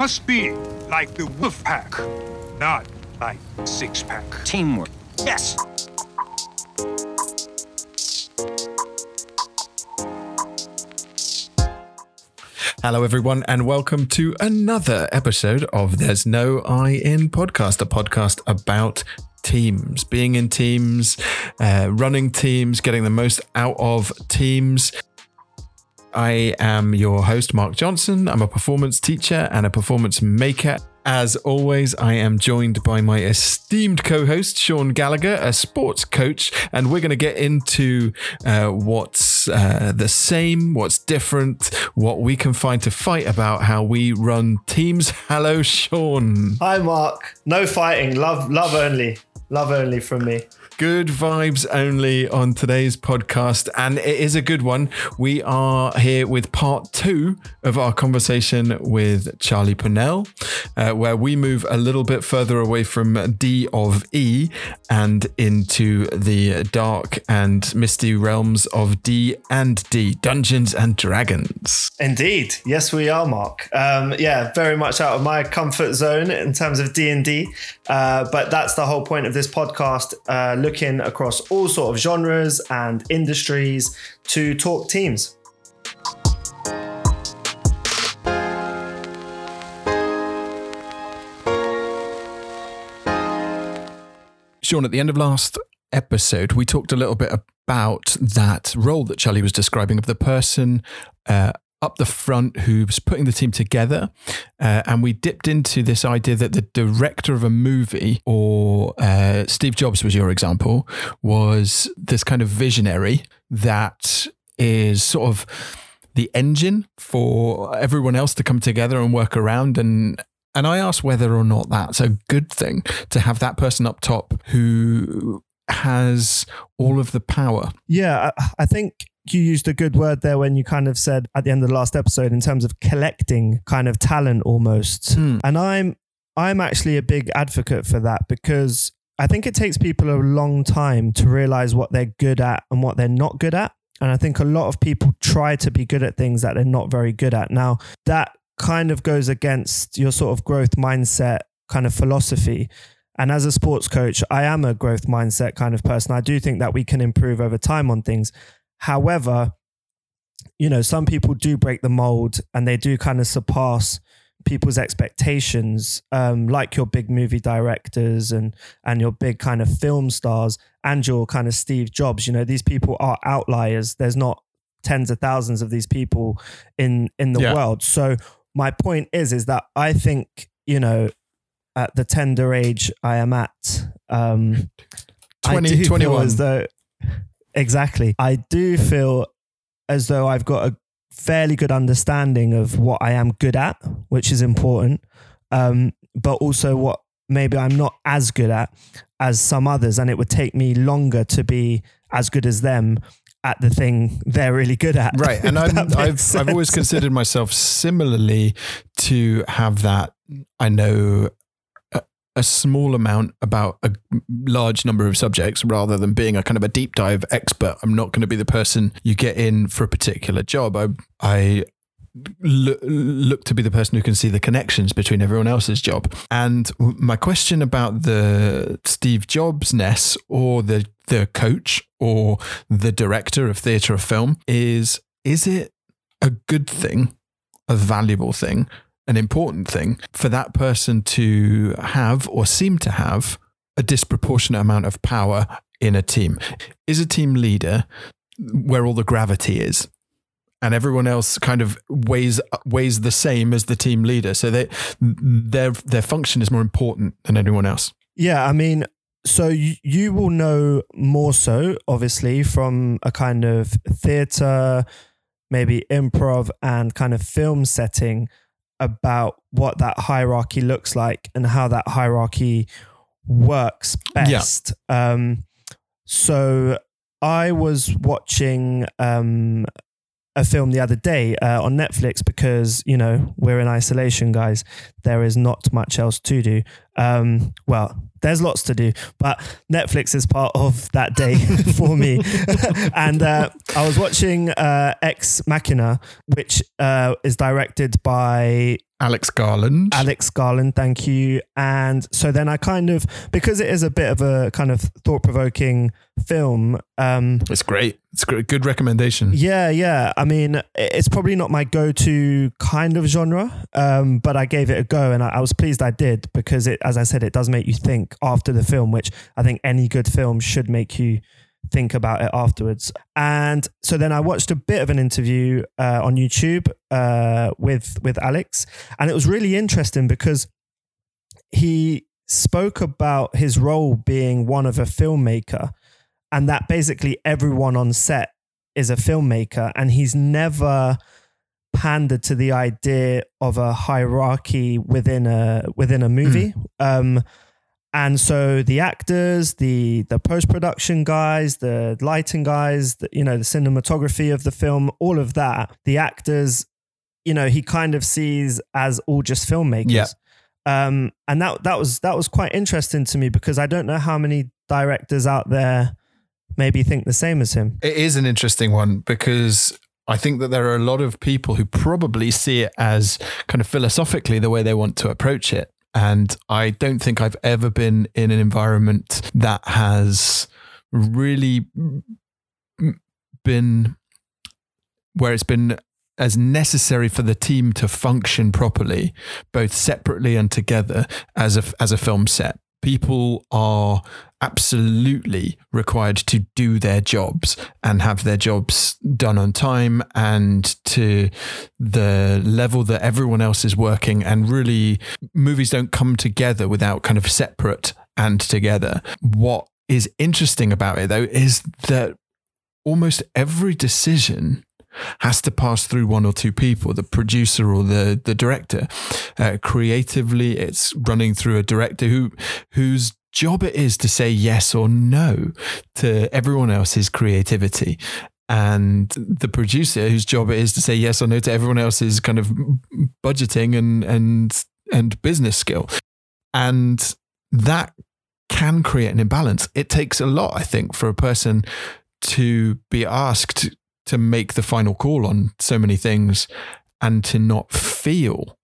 Must be like the wolf pack, not like six pack. Teamwork. Yes. Hello, everyone, and welcome to another episode of There's No I in Podcast, a podcast about teams, being in teams, uh, running teams, getting the most out of teams. I am your host, Mark Johnson. I'm a performance teacher and a performance maker. As always, I am joined by my esteemed co host, Sean Gallagher, a sports coach, and we're going to get into uh, what's uh, the same, what's different, what we can find to fight about, how we run teams. Hello, Sean. Hi, Mark. No fighting. Love, love only. Love only from me. Good vibes only on today's podcast, and it is a good one. We are here with part two of our conversation with Charlie Pinel, uh, where we move a little bit further away from D of E and into the dark and misty realms of D and D, Dungeons and Dragons. Indeed, yes, we are, Mark. Um, yeah, very much out of my comfort zone in terms of D and D, uh, but that's the whole point of this podcast. Uh, looking across all sort of genres and industries to talk teams. Sean, at the end of last episode, we talked a little bit about that role that Charlie was describing of the person uh, up the front who's putting the team together. Uh, and we dipped into this idea that the director of a movie, or uh, Steve Jobs was your example, was this kind of visionary that is sort of the engine for everyone else to come together and work around and and I asked whether or not that's a good thing to have that person up top who has all of the power. Yeah, I, I think you used a good word there when you kind of said at the end of the last episode in terms of collecting kind of talent almost. Hmm. And I'm I'm actually a big advocate for that because I think it takes people a long time to realize what they're good at and what they're not good at. And I think a lot of people try to be good at things that they're not very good at. Now, that kind of goes against your sort of growth mindset kind of philosophy. And as a sports coach, I am a growth mindset kind of person. I do think that we can improve over time on things. However, you know, some people do break the mold and they do kind of surpass people's expectations, um, like your big movie directors and and your big kind of film stars and your kind of Steve Jobs. You know, these people are outliers. There's not tens of thousands of these people in in the Yeah. world. So my point is is that I think you know at the tender age I am at, um, 20, I 21. feel as though exactly. I do feel as though I've got a fairly good understanding of what I am good at, which is important, um, but also what maybe I'm not as good at as some others, and it would take me longer to be as good as them at the thing they're really good at. Right. And I'm, I've, I've always considered myself similarly to have that. I know a, small amount about a large number of subjects rather than being a kind of a deep dive expert. I'm not going to be the person you get in for a particular job. I, I look, look to be the person who can see the connections between everyone else's job. And my question about the Steve Jobs ness or the the coach or the director of theatre or film is is it a good thing, a valuable thing, an important thing for that person to have or seem to have a disproportionate amount of power in a team? Is a team leader where all the gravity is? and everyone else kind of weighs weighs the same as the team leader. So they their their function is more important than anyone else. Yeah, I mean, so you, you will know more so, obviously, from a kind of theatre, maybe improv and kind of film setting about what that hierarchy looks like and how that hierarchy works Yeah. best. Um, so I was watching um, a film the other day uh, on Netflix because you know we're in isolation, guys. There is not much else to do. Um, well, there's lots to do, but Netflix is part of that day for me. and uh, I was watching uh, Ex Machina, which uh, is directed by Alex Garland. Alex Garland, thank you. And so then I kind of, because it is a bit of a kind of thought provoking film. Um, it's great. It's a Good recommendation. Yeah, yeah. I mean, it's probably not my go to kind of genre, um, but I gave it a go and I, I was pleased I did because it, as I said, it does make you think after the film, which I think any good film should make you think about it afterwards. And so then I watched a bit of an interview uh, on YouTube uh, with with Alex, and it was really interesting because he spoke about his role being one of a filmmaker, and that basically everyone on set is a filmmaker, and he's never pandered to the idea of a hierarchy within a within a movie. Mm. Um, and so the actors, the the post production guys, the lighting guys, the, you know, the cinematography of the film, all of that, the actors, you know, he kind of sees as all just filmmakers. Yeah. Um, and that that was that was quite interesting to me because I don't know how many directors out there maybe think the same as him. It is an interesting one because I think that there are a lot of people who probably see it as kind of philosophically the way they want to approach it. And I don't think I've ever been in an environment that has really been where it's been as necessary for the team to function properly, both separately and together as a, as a film set. People are absolutely required to do their jobs and have their jobs done on time and to the level that everyone else is working. And really, movies don't come together without kind of separate and together. What is interesting about it, though, is that almost every decision has to pass through one or two people, the producer or the the director. Uh, creatively, it's running through a director who whose job it is to say yes or no to everyone else's creativity. And the producer whose job it is to say yes or no to everyone else's kind of budgeting and and and business skill. And that can create an imbalance. It takes a lot i think for a person to be asked to make the final call on so many things and to not feel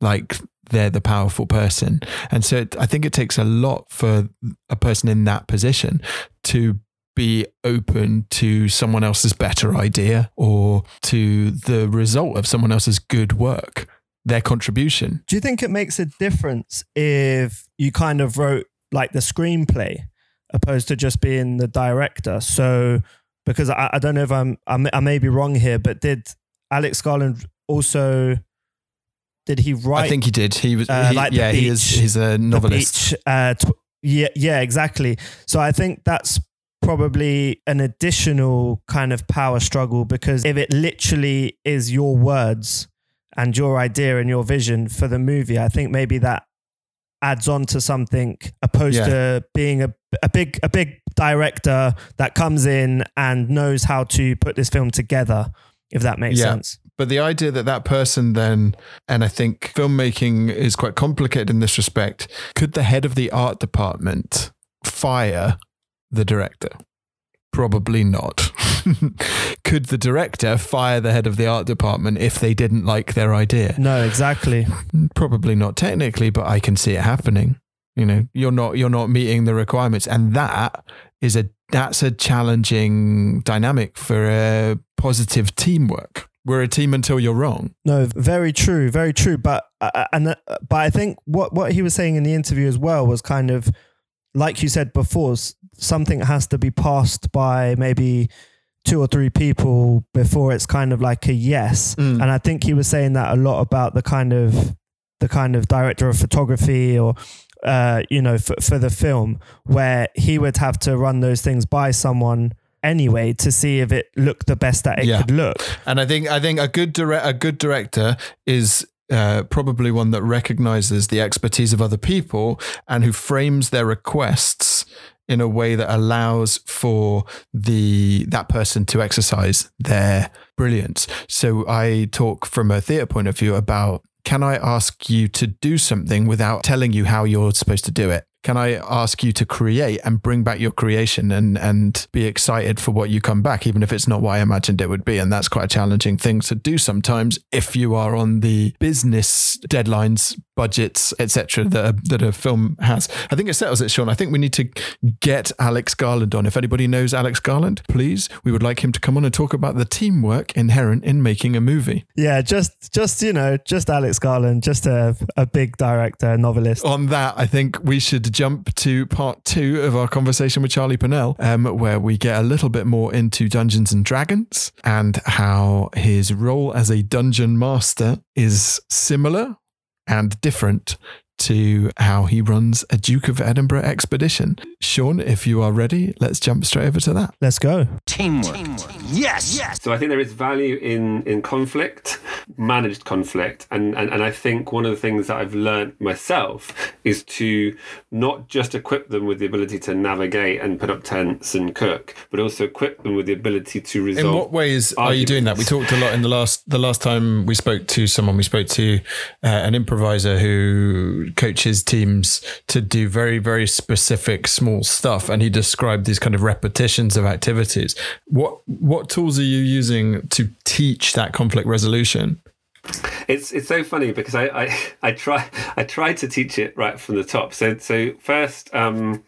like they're the powerful person. And so it, I think it takes a lot for a person in that position to be open to someone else's better idea or to the result of someone else's good work, their contribution. Do you think it makes a difference if you kind of wrote like the screenplay opposed to just being the director? So, because I, I don't know if I'm, I'm, I may be wrong here, but did Alex Garland also did he write? I think he did. He was uh, he, like yeah. Beach, he is. He's a novelist. Beach, uh, tw- yeah, yeah, exactly. So I think that's probably an additional kind of power struggle because if it literally is your words and your idea and your vision for the movie, I think maybe that adds on to something opposed yeah. to being a, a big a big director that comes in and knows how to put this film together if that makes yeah. sense but the idea that that person then, and I think filmmaking is quite complicated in this respect, could the head of the art department fire the director? Probably not. could the director fire the head of the art department if they didn't like their idea? No, exactly. Probably not technically, but I can see it happening. You know, you're not you're not meeting the requirements, and that is a that's a challenging dynamic for a positive teamwork we're a team until you're wrong. No, very true, very true. But uh, uh and uh, but I think what what he was saying in the interview as well was kind of like you said before, something has to be passed by maybe two or three people before it's kind of like a yes. Mm. And I think he was saying that a lot about the kind of the kind of director of photography or uh, you know for, for the film where he would have to run those things by someone anyway to see if it looked the best that it yeah. could look. And I think I think a good dire- a good director is uh, probably one that recognizes the expertise of other people and who frames their requests in a way that allows for the that person to exercise their brilliance. So I talk from a theatre point of view about can I ask you to do something without telling you how you're supposed to do it? Can I ask you to create and bring back your creation and and be excited for what you come back, even if it's not what I imagined it would be. And that's quite a challenging thing to do sometimes if you are on the business deadlines budgets, etc. that a, that a film has. I think it settles it, Sean. I think we need to get Alex Garland on. If anybody knows Alex Garland, please, we would like him to come on and talk about the teamwork inherent in making a movie. Yeah, just just you know, just Alex Garland, just a a big director, novelist. On that, I think we should jump to part two of our conversation with Charlie Pinel, um, where we get a little bit more into Dungeons and Dragons and how his role as a dungeon master is similar and different to how he runs a Duke of Edinburgh expedition. Sean, if you are ready, let's jump straight over to that. Let's go. Teamwork. Teamwork. Yes. Yes. So I think there is value in in conflict, managed conflict, and, and and I think one of the things that I've learned myself is to not just equip them with the ability to navigate and put up tents and cook, but also equip them with the ability to resolve. In what ways are you doing that? We talked a lot in the last the last time we spoke to someone. We spoke to uh, an improviser who coaches teams to do very very specific small stuff, and he described these kind of repetitions of activities. What what tools are you using to teach that conflict resolution? It's it's so funny because I, I, I try I try to teach it right from the top. So so first, um,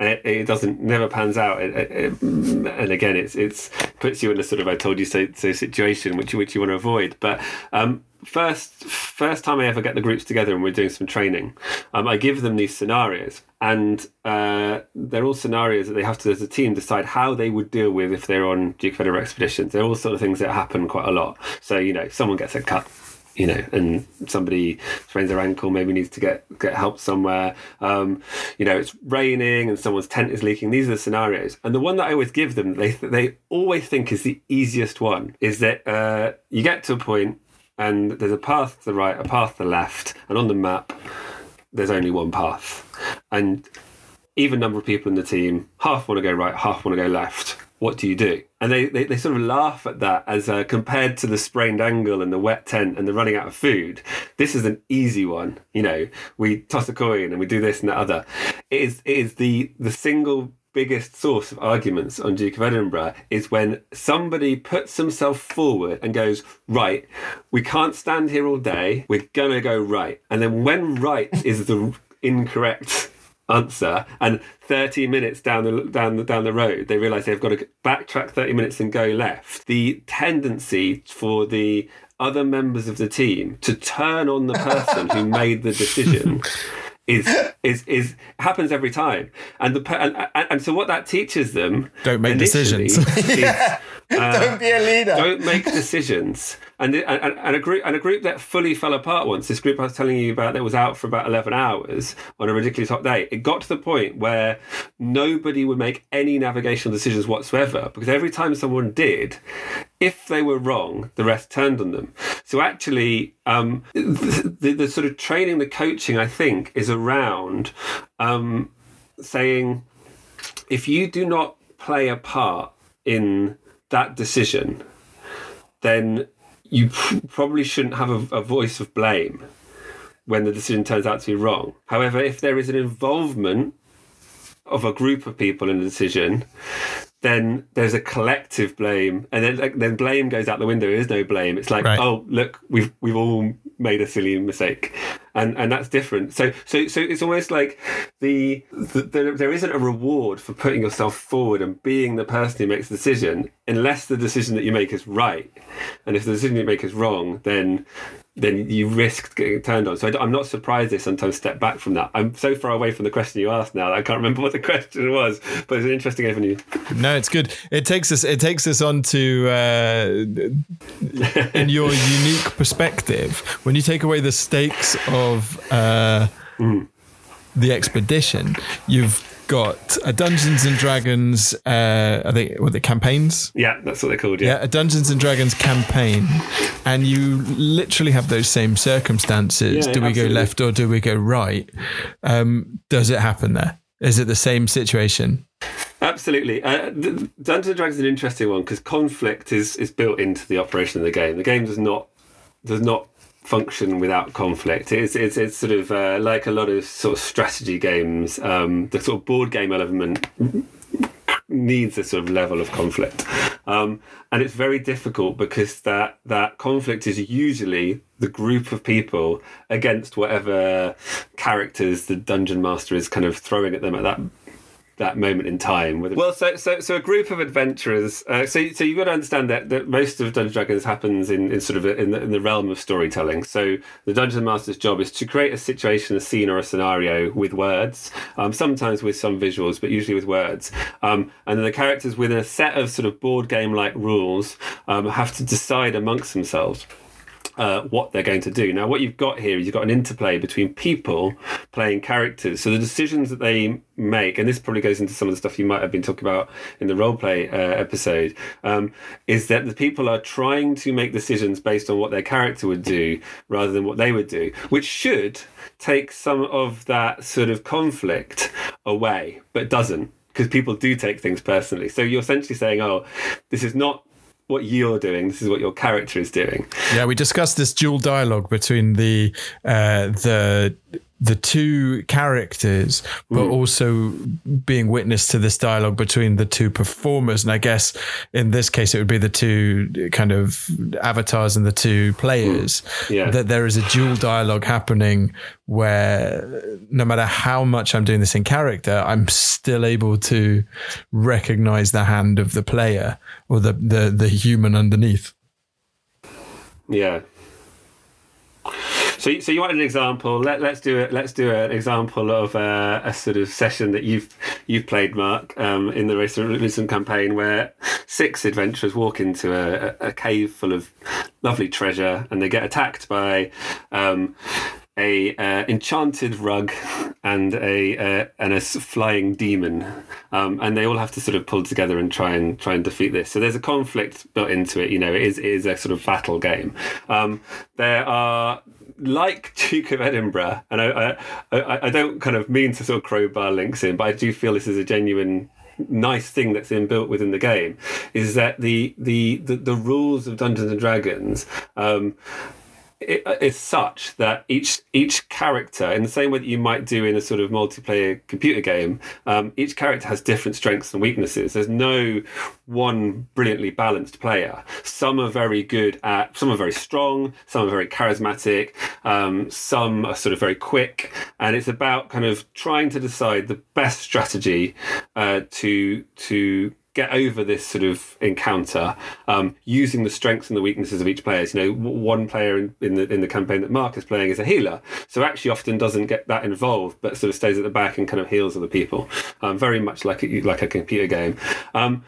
it, it doesn't never pans out. It, it, and again, it's it's puts you in a sort of I told you so so situation which which you want to avoid. But um, first first time I ever get the groups together and we're doing some training, um, I give them these scenarios, and uh, they're all scenarios that they have to, as a team, decide how they would deal with if they're on Duke Edinburgh expeditions. They're all sort of things that happen quite a lot. So you know, someone gets a cut you know, and somebody sprains their ankle, maybe needs to get get help somewhere. Um, you know, it's raining and someone's tent is leaking. These are the scenarios, and the one that I always give them, they they always think is the easiest one, is that uh, you get to a point and there's a path to the right, a path to the left, and on the map there's only one path, and even number of people in the team, half want to go right, half want to go left what do you do? And they, they, they sort of laugh at that as uh, compared to the sprained ankle and the wet tent and the running out of food. This is an easy one. You know, we toss a coin and we do this and that other. It is, it is the, the single biggest source of arguments on Duke of Edinburgh is when somebody puts themselves forward and goes, right, we can't stand here all day. We're going to go right. And then when right is the incorrect answer and 30 minutes down the down the down the road they realize they've got to backtrack 30 minutes and go left the tendency for the other members of the team to turn on the person who made the decision is is is happens every time and the and, and, and so what that teaches them don't make decisions is, uh, don't be a leader don't make decisions and, and, and a group and a group that fully fell apart once. This group I was telling you about that was out for about eleven hours on a ridiculous hot day. It got to the point where nobody would make any navigational decisions whatsoever because every time someone did, if they were wrong, the rest turned on them. So actually, um, the, the, the, sort of training, the coaching, I think, is around um, saying if you do not play a part in that decision, then you probably shouldn't have a, a voice of blame when the decision turns out to be wrong. However, if there is an involvement of a group of people in a decision, then there's a collective blame, and then like, then blame goes out the window. There is no blame. It's like, right. oh, look, we've we've all made a silly mistake, and and that's different. So so so it's almost like the, the, the there isn't a reward for putting yourself forward and being the person who makes the decision, unless the decision that you make is right, and if the decision you make is wrong, then then you risk getting turned on. So I, am not surprised they sometimes step back from that. I'm so far away from the question you asked now I can't remember what the question was, but it's an interesting avenue. No, it's good. It takes us. It takes us on to uh, in your unique perspective when you take away the stakes of uh, mm. the expedition. You've got a Dungeons and Dragons. Uh, are they what the campaigns? Yeah, that's what they're called. Yeah. yeah, a Dungeons and Dragons campaign, and you literally have those same circumstances. Yeah, do we absolutely. go left or do we go right? Um, does it happen there? Is it the same situation? Absolutely. Uh, Dungeons and Dragons is an interesting one because conflict is is built into the operation of the game. The game does not does not function without conflict. It's it's, it's sort of uh, like a lot of sort of strategy games. Um, the sort of board game element needs a sort of level of conflict, um, and it's very difficult because that that conflict is usually the group of people against whatever characters the dungeon master is kind of throwing at them at that that moment in time. Well, so so so a group of adventurers. Uh, so so you've got to understand that, that most of Dungeons Dragons happens in, in sort of a, in, the, in the realm of storytelling. So the dungeon master's job is to create a situation, a scene, or a scenario with words. Um, sometimes with some visuals, but usually with words. Um, and the characters within a set of sort of board game like rules um, have to decide amongst themselves uh, what they're going to do. Now, what you've got here is you've got an interplay between people playing characters. So the decisions that they make, and this probably goes into some of the stuff you might have been talking about in the roleplay uh, episode, um, is that the people are trying to make decisions based on what their character would do rather than what they would do, which should take some of that sort of conflict away, but doesn't because people do take things personally. So you're essentially saying, oh, this is not what you're doing. This is what your character is doing. Yeah, we discussed this dual dialogue between the uh, the the two characters, but mm. also being witness to this dialogue between the two performers. And I guess in this case, it would be the two kind of avatars and the two players. Mm. Yeah. That there is a dual dialogue happening where no matter how much I'm doing this in character, I'm still able to recognize the hand of the player or the, the, the human underneath. Yeah. So, so you wanted an example. Let, let's do it. Let's do an example of a sort of session that you've you've played, Mark, um, in the recent, recent campaign, where six adventurers walk into a, a, cave full of lovely treasure, and they get attacked by um, a uh, enchanted rug and a uh, and a flying demon, um, and they all have to sort of pull together and try and try and defeat this. So there's a conflict built into it. You know, it is it is a sort of battle game. Um, there are like Duke of Edinburgh, and I, I, I don't kind of mean to sort of crowbar links in, but I do feel this is a genuine nice thing that's inbuilt within the game is that the the the, the rules of Dungeons and Dragons um, it, it's such that each each character, in the same way that you might do in a sort of multiplayer computer game, um, each character has different strengths and weaknesses. There's no one brilliantly balanced player. Some are very good at, some are very strong, some are very charismatic, um, some are sort of very quick, and it's about kind of trying to decide the best strategy uh, to to get over this sort of encounter um, using the strengths and the weaknesses of each player. You know, one player in, in, the in the campaign that Mark is playing is a healer, so actually often doesn't get that involved, but sort of stays at the back and kind of heals other people. Um, very much like a, like a computer game. Um,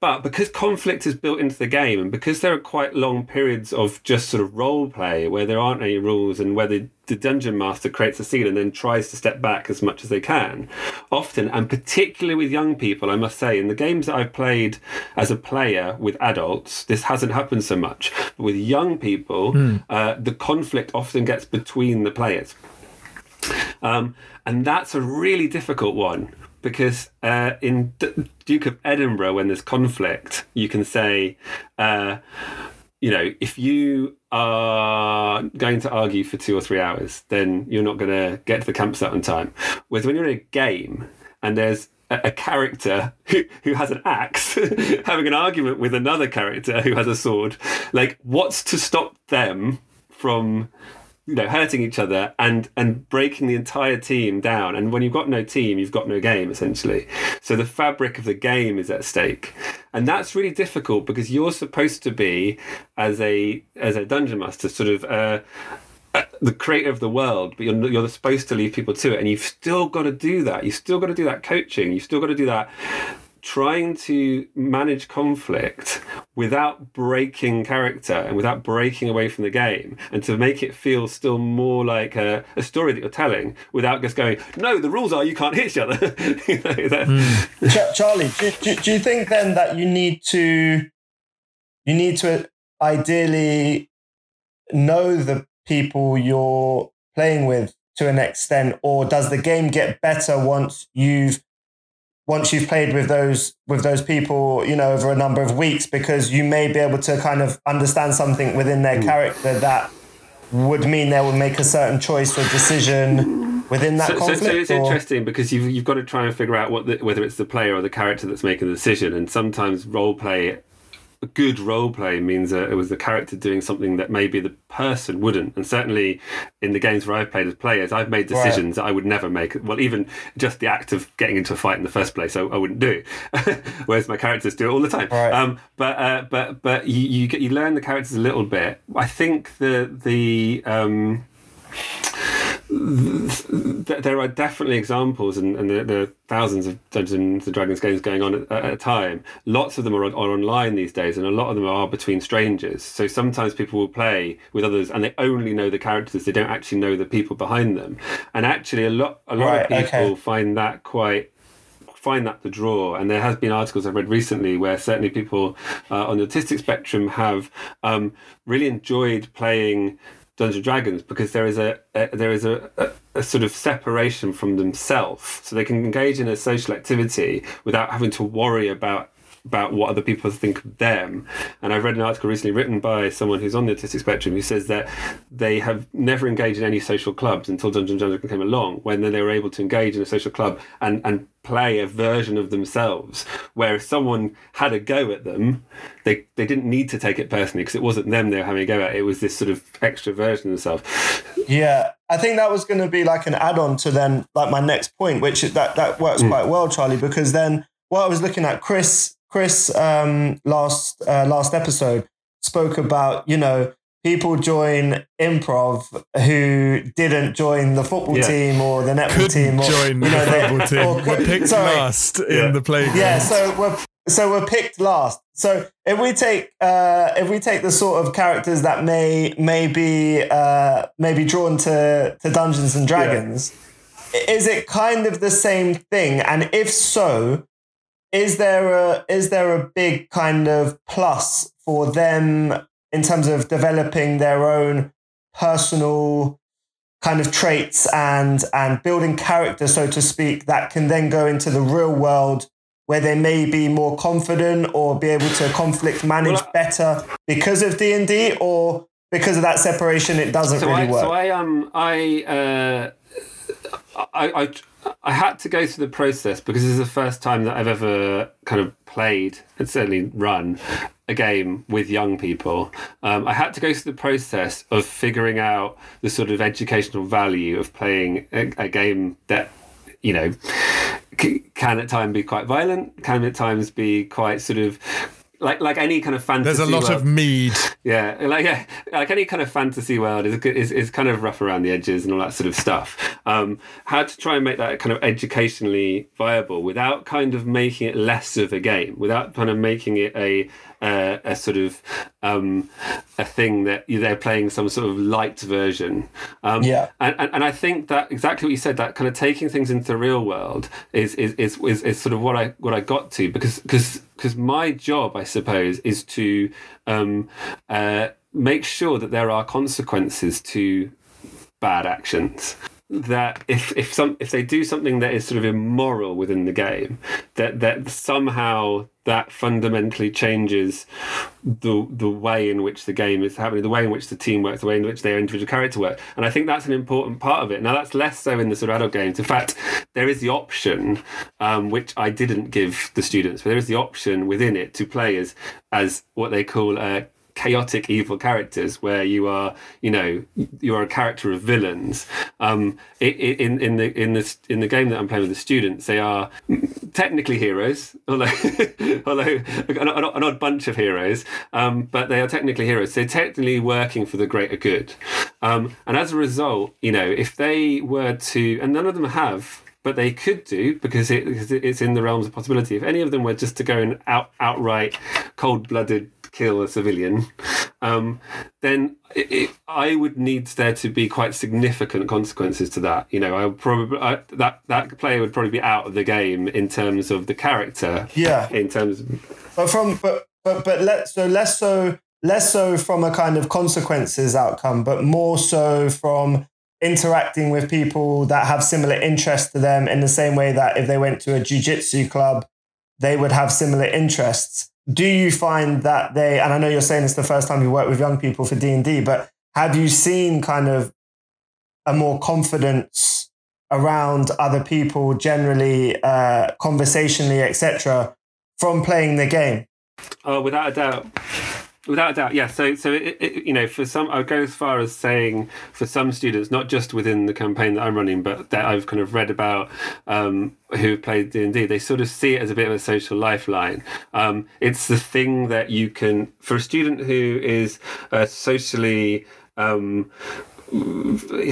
but because conflict is built into the game, and because there are quite long periods of just sort of role play where there aren't any rules, and where the, the dungeon master creates a scene and then tries to step back as much as they can, often, and particularly with young people, I must say, in the games that I've played as a player with adults, this hasn't happened so much. But with young people, mm. uh, the conflict often gets between the players. Um, and that's a really difficult one because uh, in D- Duke of Edinburgh, when there's conflict, you can say, uh, you know, if you are going to argue for two or three hours, then you're not going to get to the campsite on time. Whereas when you're in a game and there's a, a character who, who has an axe having an argument with another character who has a sword, like, what's to stop them from you know hurting each other and and breaking the entire team down? And when you've got no team you've got no game essentially. So the fabric of the game is at stake and that's really difficult because you're supposed to be as a as a dungeon master sort of uh, uh the creator of the world, but you're, you're supposed to leave people to it, and you've still got to do that. You've still got to do that coaching. You've still got to do that trying to manage conflict without breaking character and without breaking away from the game and to make it feel still more like a, a story that you're telling without just going no the rules are you can't hit each other you know, mm. charlie do, do, do you think then that you need to you need to ideally know the people you're playing with to an extent or does the game get better once you've once you've played with those with those people, you know, over a number of weeks, because you may be able to kind of understand something within their mm. character that would mean they would make a certain choice or decision within that so, so, conflict. so it's or- interesting because you've, you've got to try and figure out what the, whether it's the player or the character that's making the decision and sometimes role play good role play means that it was the character doing something that maybe the person wouldn't. And certainly in the games where i've played as players i've made decisions that i would never make. Well even just the act of getting into a fight in the first place i, I wouldn't do. Whereas my characters do it all the time. Right. um, but uh, but but you, you get you learn the characters a little bit. I think the the um there are definitely examples, and, and there, there are thousands of Dungeons and Dragons games going on at, at a time. Lots of them are, on, are online these days, and a lot of them are between strangers. So sometimes people will play with others, and they only know the characters; they don't actually know the people behind them. And actually, a lot a lot Right, of people okay. find that quite find that the draw. And there has been articles I've read recently where certainly people uh, on the autistic spectrum have um, really enjoyed playing Dungeons and Dragons because there is a, a there is a, a, a sort of separation from themselves, so they can engage in a social activity without having to worry about about what other people think of them. And I've read an article recently written by someone who's on the autistic spectrum who says that they have never engaged in any social clubs until Dungeons and Dragons came along, when then they were able to engage in a social club and, and play a version of themselves. Where if someone had a go at them, they, they didn't need to take it personally because it wasn't them they were having a go at. It was this sort of extra version of themselves. Yeah, I think that was going to be like an add-on to then like my next point, which that that works mm. quite well, Charlie, because then what I was looking at, Chris, Chris, um, last uh, last episode spoke about you know people join improv who didn't join the football Yeah. team or the netball Couldn't team or join you know, the football team. or We're could- picked sorry. last Yeah. in the playground. yeah, so we're so we're picked last. So if we take uh, if we take the sort of characters that may may be uh, may be drawn to to Dungeons and Dragons, is it kind of the same thing? And if so, is there a is there a big kind of plus for them in terms of developing their own personal kind of traits and and building character, so to speak, that can then go into the real world where they may be more confident or be able to conflict manage Well, better because of D and D, or because of that separation, it doesn't so really I, work. So I um I uh I, I I had to go through the process because this is the first time that I've ever kind of played and certainly run a game with young people. Um, I had to go through the process of figuring out the sort of educational value of playing a, a game that you know c- can at times be quite violent, can at times be quite sort of like like any kind of fantasy. There's a lot world. of mead. Yeah, like yeah, like any kind of fantasy world is, is is kind of rough around the edges and all that sort of stuff. Um, how to try and make that kind of educationally viable without kind of making it less of a game, without kind of making it a uh, a sort of um, a thing that they're playing some sort of light version. Um, Yeah. and, and and I think that exactly what you said, that kind of taking things into the real world is is is, is, is sort of what I what I got to because because because my job, I suppose, is to um, uh, make sure that there are consequences to bad actions. That if if some if they do something that is sort of immoral within the game, that that somehow that fundamentally changes the the way in which the game is happening, the way in which the team works, the way in which their individual character work, and I think that's an important part of it. Now that's less so in the sort of adult games. In fact, there is the option, um, which I didn't give the students, but there is the option within it to play as as what they call uh, chaotic evil characters where you are you know you are a character of villains. Um in in the in this in the game that i'm playing with the students they are technically heroes although although an, odd bunch of heroes um but they are technically heroes. They're technically working for the greater good. Um and as a result you know if they were to and none of them have but they could do because, it, it's in the realms of possibility. If any of them were just to go and out outright cold-blooded kill a civilian, um, then it, it, I would need there to be quite significant consequences to that. You know, I would probably I, that that player would probably be out of the game in terms of the character. Yeah. In terms, of, but from but but but let so less so less so from a kind of consequences outcome, but more so from interacting with people that have similar interests to them in the same way that if they went to a jiu-jitsu club, they would have similar interests. Do you find that they and I know you're saying it's the first time you work with young people for D&D, but have you seen kind of a more confidence around other people generally, uh, conversationally, etc., from playing the game? Oh, without a doubt. Without a doubt, yeah. So, so it, it, you know, for some, I'll go as far as saying for some students, not just within the campaign that I'm running, but that I've kind of read about um, who played D and D, they sort of see it as a bit of a social lifeline. Um, it's the thing that you can, for a student who is uh, socially um,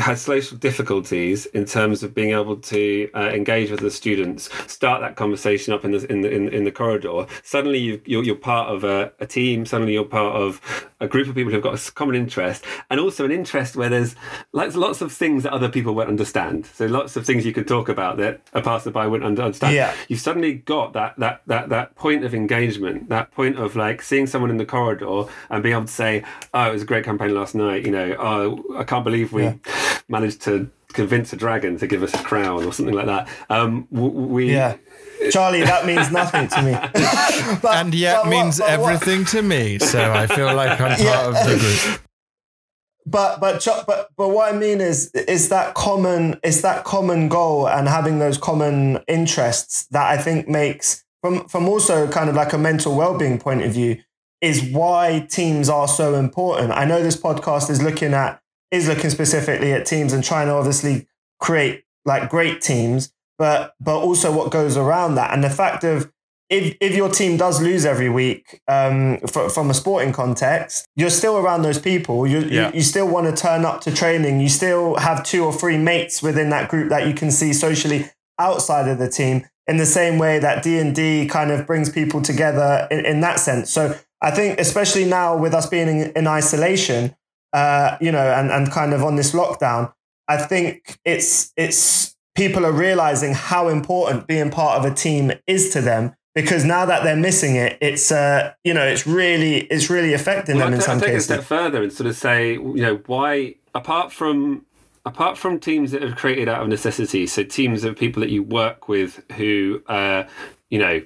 has social difficulties in terms of being able to uh, engage with the students, start that conversation up in the in the in, in the corridor. Suddenly, you you're, you're part of a, a, team. Suddenly, you're part of a group of people who've got a common interest, and also an interest where there's like lots of things that other people won't understand. So lots of things you could talk about that a passerby wouldn't understand. Yeah. You've suddenly got that that that that point of engagement, that point of like seeing someone in the corridor and being able to say, "Oh, it was a great campaign last night." You know, "Oh, I can't believe we yeah. managed to convince a dragon to give us a crown or something like that. Um, we yeah. Charlie, that means nothing to me. but, and yet but, means but, everything to me. So I feel like I'm part yeah. of the group. But but but but what I mean is is that common is that common goal and having those common interests that I think makes from from also kind of like a mental well-being point of view is why teams are so important. I know this podcast is looking at is looking specifically at teams and trying to obviously create like great teams, but but also what goes around that and the fact of if if your team does lose every week um, for, from a sporting context, you're still around those people. You, yeah. you you still want to turn up to training. You still have two or three mates within that group that you can see socially outside of the team. In the same way that D and D kind of brings people together in, in that sense. So I think, especially now with us being in, in isolation, uh, you know, and, and kind of on this lockdown, I think it's it's people are realizing how important being part of a team is to them because now that they're missing it, it's uh, you know, it's really it's really affecting well, them in some take cases. Take a step further and sort of say, you know, why apart from apart from teams that are created out of necessity, so teams of people that you work with who uh, you know,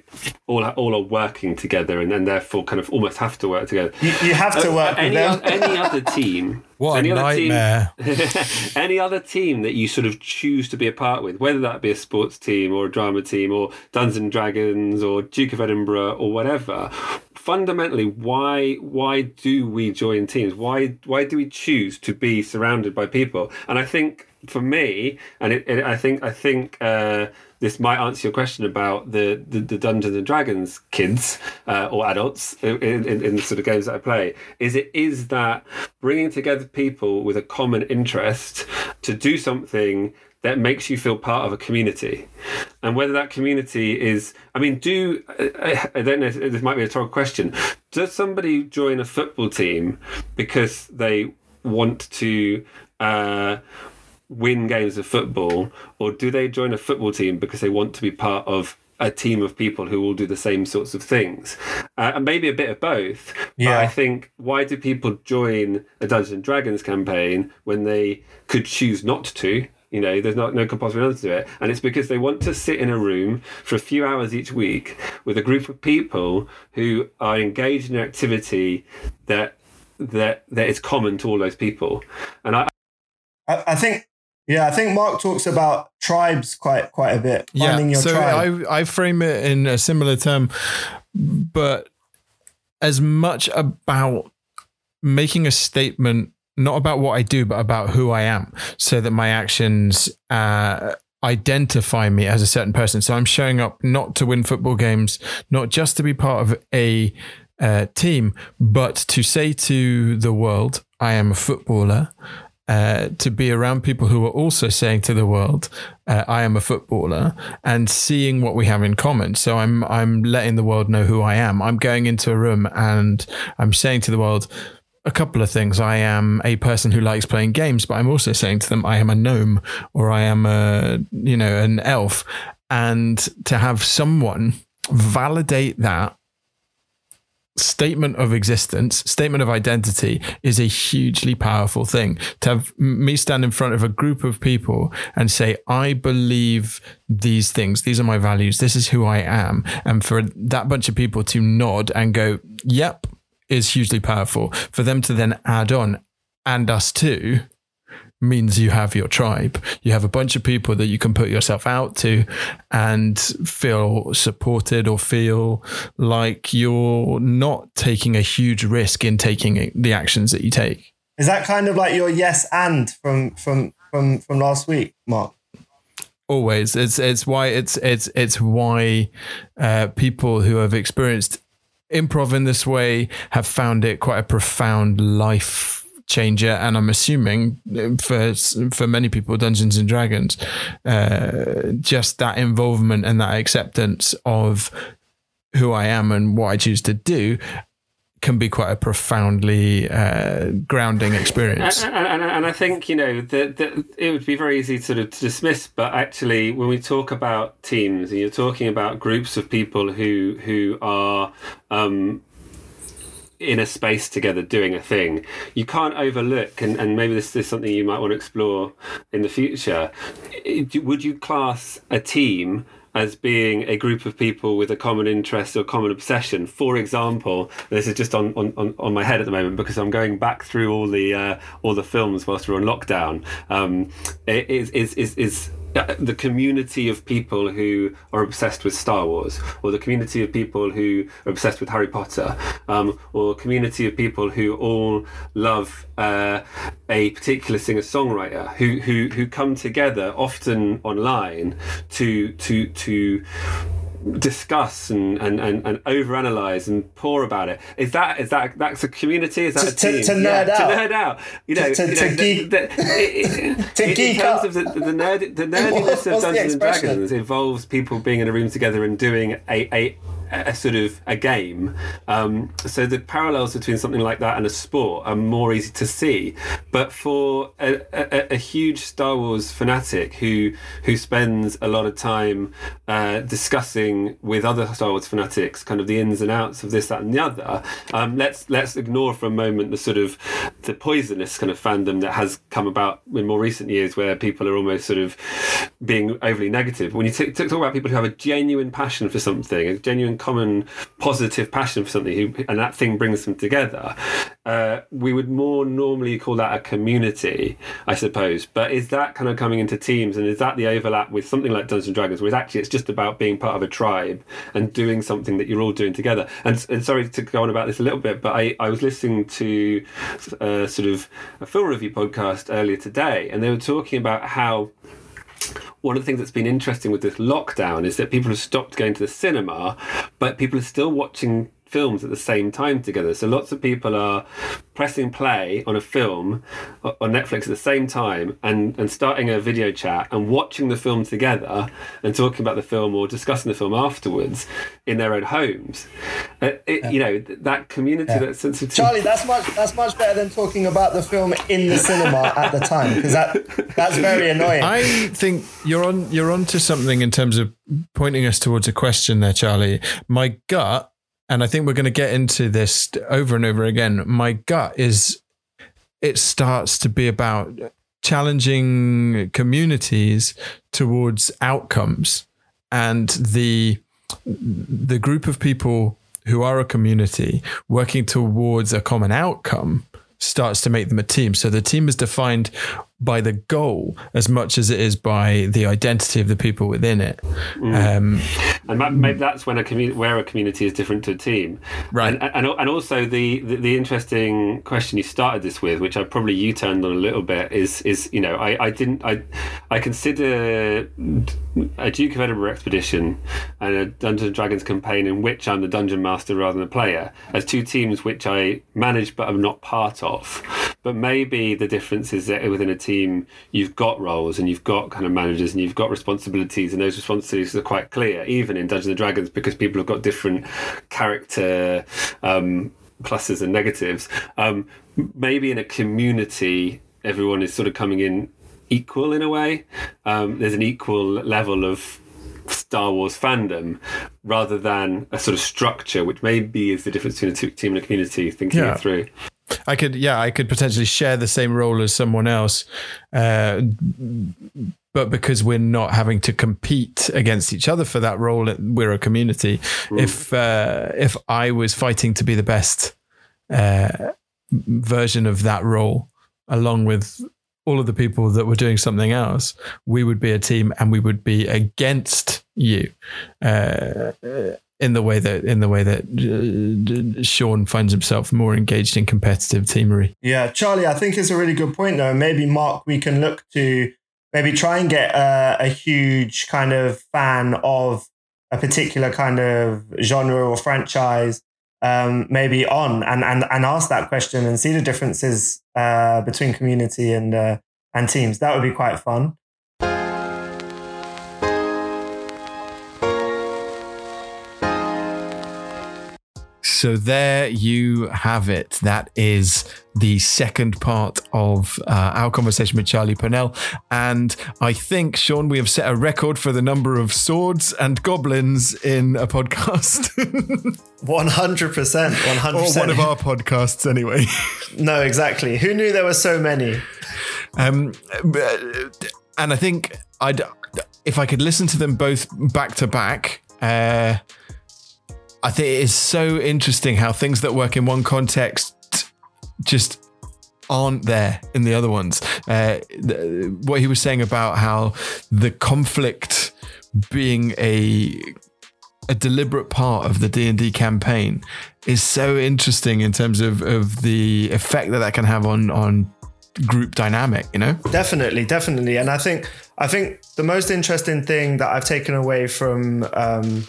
all all are working together and then therefore kind of almost have to work together. You, you have to uh, work any, with them. any other team. What any a nightmare. Other team, any other team that you sort of choose to be a part with, whether that be a sports team or a drama team or Dungeons and Dragons or Duke of Edinburgh or whatever, fundamentally why why do we join teams? Why why do we choose to be surrounded by people? And I think for me, and it, it, I think I think uh, this might answer your question about the, the, the Dungeons and Dragons kids uh, or adults in, in, in, the sort of games that I play. Is it is that bringing together people with a common interest to do something that makes you feel part of a community, and whether that community is, I mean, do I, don't know. This might be a rhetorical question. Does somebody join a football team because they want to? Uh, win games of football, or do they join a football team because they want to be part of a team of people who all do the same sorts of things, uh, and maybe a bit of both. Yeah. But I think why do people join a Dungeons and Dragons campaign when they could choose not to? You know, there's not no compulsory answer to it, and it's because they want to sit in a room for a few hours each week with a group of people who are engaged in an activity that that that is common to all those people. And I, I think yeah, I think Mark talks about tribes quite quite a bit. Yeah, so tribe. I I frame it in a similar term, but as much about making a statement, not about what I do, but about who I am, so that my actions uh, identify me as a certain person. So I'm showing up not to win football games, not just to be part of a uh, team, but to say to the world, I am a footballer uh, to be around people who are also saying to the world, uh, "I am a footballer," and seeing what we have in common. So I'm I'm letting the world know who I am. I'm going into a room and I'm saying to the world a couple of things. I am a person who likes playing games, but I'm also saying to them, I am a gnome or I am a you know an elf, and to have someone validate that statement of existence, statement of identity is a hugely powerful thing. To have me stand in front of a group of people and say, I believe these things, these are my values, this is who I am. And for that bunch of people to nod and go, yep, is hugely powerful. For them to then add on, and us too means you have your tribe. You have a bunch of people that you can put yourself out to and feel supported or feel like you're not taking a huge risk in taking the actions that you take. Is that kind of like your yes and from from from from last week, Mark? Always, it's it's why it's it's it's why uh, people who have experienced improv in this way have found it quite a profound life changer and i'm assuming uh, for for many people dungeons and dragons uh, just that involvement and that acceptance of who i am and what i choose to do can be quite a profoundly uh, grounding experience. And, and, and, I think you know that it would be very easy to, to dismiss, but actually, when we talk about teams, and you're talking about groups of people who who are um, in a space together doing a thing, you can't overlook, and, and maybe this is something you might want to explore in the future. Would you class a team as being a group of people with a common interest or common obsession. For example, this is just on, on, on my head at the moment because I'm going back through all the uh, all the films whilst we're on lockdown. Um, is is is is the community of people who are obsessed with Star Wars, or the community of people who are obsessed with Harry Potter, um, or a community of people who all love uh, a particular singer-songwriter, who, who who come together often online to to to discuss and, and, and, and overanalyze and pour about it. Is that is that that's a community? Is that to, a team? To, to nerd yeah, out. To nerd out. You know, to, you to know, geek. The, the, to in, geek in terms up. of the, the, nerd, the nerdiness of Dungeons and? Dragons involves people being in a room together and doing a, a a sort of a game. Um, so the parallels between something like that and a sport are more easy to see. But for a, a, a huge Star Wars fanatic who who spends a lot of time uh, discussing with other Star Wars fanatics kind of the ins and outs of this, that, and the other, um, let's let's ignore for a moment the sort of the poisonous kind of fandom that has come about in more recent years, where people are almost sort of being overly negative. When you t- talk about people who have a genuine passion for something, a genuine common positive passion for something, who, and that thing brings them together, uh, we would more normally call that a community, I suppose. But is that kind of coming into teams, and is that the overlap with something like Dungeons and Dragons, where actually it's just about being part of a tribe and doing something that you're all doing together? And, and sorry to go on about this a little bit, but I, I was listening to uh, sort of a film review podcast earlier today, and they were talking about how one of the things that's been interesting with this lockdown is that people have stopped going to the cinema, but people are still watching films at the same time together. So lots of people are pressing play on a film on Netflix at the same time and, and starting a video chat and watching the film together and talking about the film or discussing the film afterwards in their own homes. Uh, it, You know, that community, Yeah. that sense of Charlie, that's much that's much better than talking about the film in the cinema at the time because that that's very annoying. I think you're on you're onto something in terms of pointing us towards a question there, Charlie. My gut, and I think we're going to get into this over and over again. My gut is it starts to be about challenging communities towards outcomes and the the group of people who are a community working towards a common outcome starts to make them a team. So the team is defined by the goal as much as it is by the identity of the people within it. Um, and ma- maybe that's when a community where a community is different to a team Right. and, and, and also the, the the interesting question you started this with which i probably you turned on a little bit is is you know i i didn't i i consider a duke of edinburgh expedition and a dungeons and dragons campaign in which i'm the dungeon master rather than the player as two teams which i manage but i'm not part of but maybe the difference is that within a team you've got roles and you've got kind of managers and you've got responsibilities and those responsibilities are quite clear even in dungeons and dragons because people have got different character um, pluses and negatives um, maybe in a community everyone is sort of coming in equal in a way um, there's an equal level of Star Wars fandom rather than a sort of structure, which maybe is the difference between a team and a community. Thinking Yeah. it through. I could, yeah, I could potentially share the same role as someone else, uh, but because we're not having to compete against each other for that role, we're a community. If uh, if I was fighting to be the best uh, version of that role, along with all of the people that were doing something else, we would be a team and we would be against you. Uh, in the way that in the way that uh, Sean finds himself more engaged in competitive teamery. Yeah, Charlie, I think it's a really good point though. Maybe Mark, we can look to maybe try and get a, a huge kind of fan of a particular kind of genre or franchise um, maybe on and, and and ask that question and see the differences uh, between community and uh, and teams. That would be quite fun. So there you have it. That is the second part of uh, our conversation with Charlie Pinel. And I think, Sean, we have set a record for the number of swords and goblins in a podcast. 100%. 100%. or one of our podcasts, anyway. no, exactly. Who knew there were so many? Um, and I think I'd, if I could listen to them both back to back, uh, I think it is so interesting how things that work in one context just aren't there in the other ones. Uh, what he was saying about how the conflict being a a deliberate part of the D&D campaign is so interesting in terms of, of the effect that that can have on on group dynamic you know definitely definitely and i think i think the most interesting thing that i've taken away from um,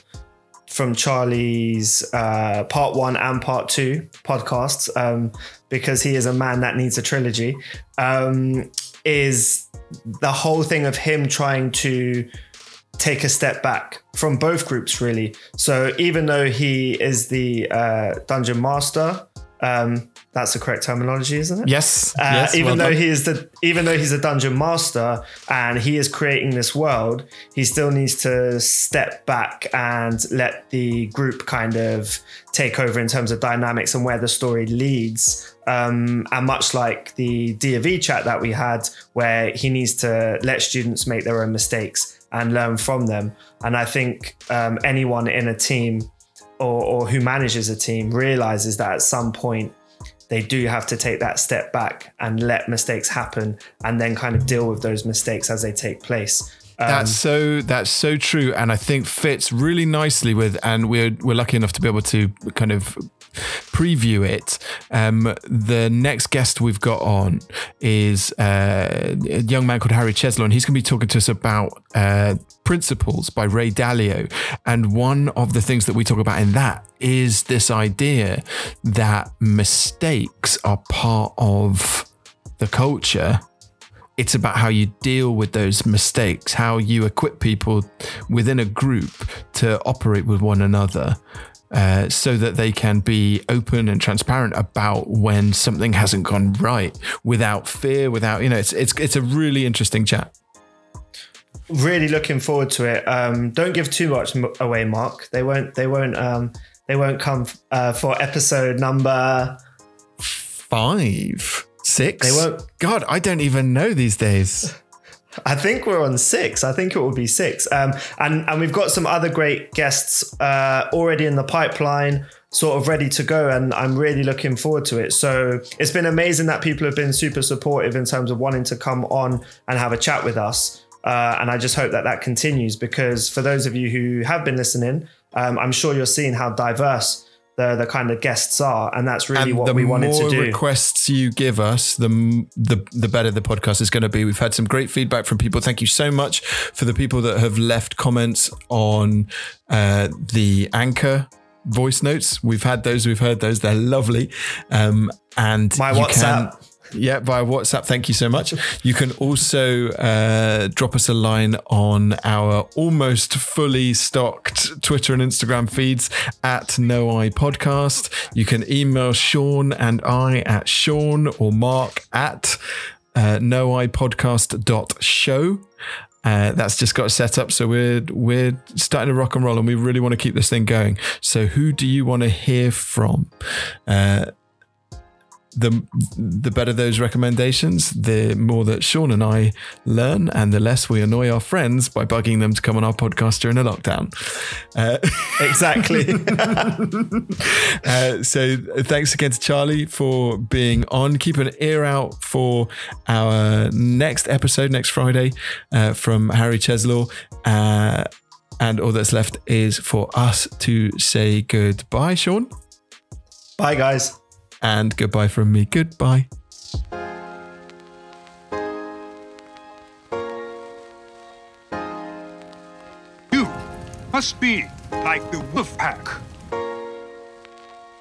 from Charlie's uh, part one and part two podcasts um, because he is a man that needs a trilogy. Um, is the whole thing of him trying to take a step back from both groups, really. So even though he is the uh, dungeon master, um, that's the correct terminology, isn't it? Yes. Uh, yes even well though he is the even though he's a dungeon master and he is creating this world, he still needs to step back and let the group kind of take over in terms of dynamics and where the story leads. Um, and much like the D of E chat that we had, where he needs to let students make their own mistakes and learn from them. And I think um, anyone in a team or, or who manages a team realizes that at some point they do have to take that step back and let mistakes happen and then kind of deal with those mistakes as they take place. Um, that's so that's so true and I think fits really nicely with and we're we're lucky enough to be able to kind of preview it. Um, the next guest we've got on is uh, a young man called Harry Cheslow, and he's going to be talking to us about uh, Principles by Ray Dalio. And one of the things that we talk about in that is this idea that mistakes are part of the culture it's about how you deal with those mistakes, how you equip people within a group to operate with one another. Uh, so that they can be open and transparent about when something hasn't gone right without fear, without you know, it's it's it's a really interesting chat. Really looking forward to it. Um, don't give too much away, Mark. They won't. They won't. Um, they won't come uh, for episode number five, six. They won't. God, I don't even know these days. I think we're on six. I think it will be six. Um, and and we've got some other great guests uh, already in the pipeline, sort of ready to go. And I'm really looking forward to it. So it's been amazing that people have been super supportive in terms of wanting to come on and have a chat with us. Uh, and I just hope that that continues because for those of you who have been listening, um, I'm sure you're seeing how diverse the the kind of guests are, and that's really and what we wanted to do. The more requests you give us, the the the better the podcast is going to be. We've had some great feedback from people. Thank you so much for the people that have left comments on uh, the anchor voice notes. We've had those. We've heard those. They're lovely. Um, and my WhatsApp. Can, yeah, via WhatsApp. Thank you so much. You can also uh, drop us a line on our almost fully stocked Twitter and Instagram feeds at No I Podcast. You can email Sean and I at Sean or Mark at uh, noipodcast.show. Uh, that's just got set up, so we're we're starting to rock and roll, and we really want to keep this thing going. So, who do you want to hear from? Uh, the the better those recommendations, the more that Sean and I learn, and the less we annoy our friends by bugging them to come on our podcast during a lockdown. Uh, Exactly. uh, so thanks again to Charlie for being on. Keep an ear out for our next episode next Friday uh, from Harry Cheslaw. Uh, and all that's left is for us to say goodbye, Sean. Bye, guys. And goodbye from me. Goodbye. You must be like the wolf pack.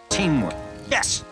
Teamwork. Yes,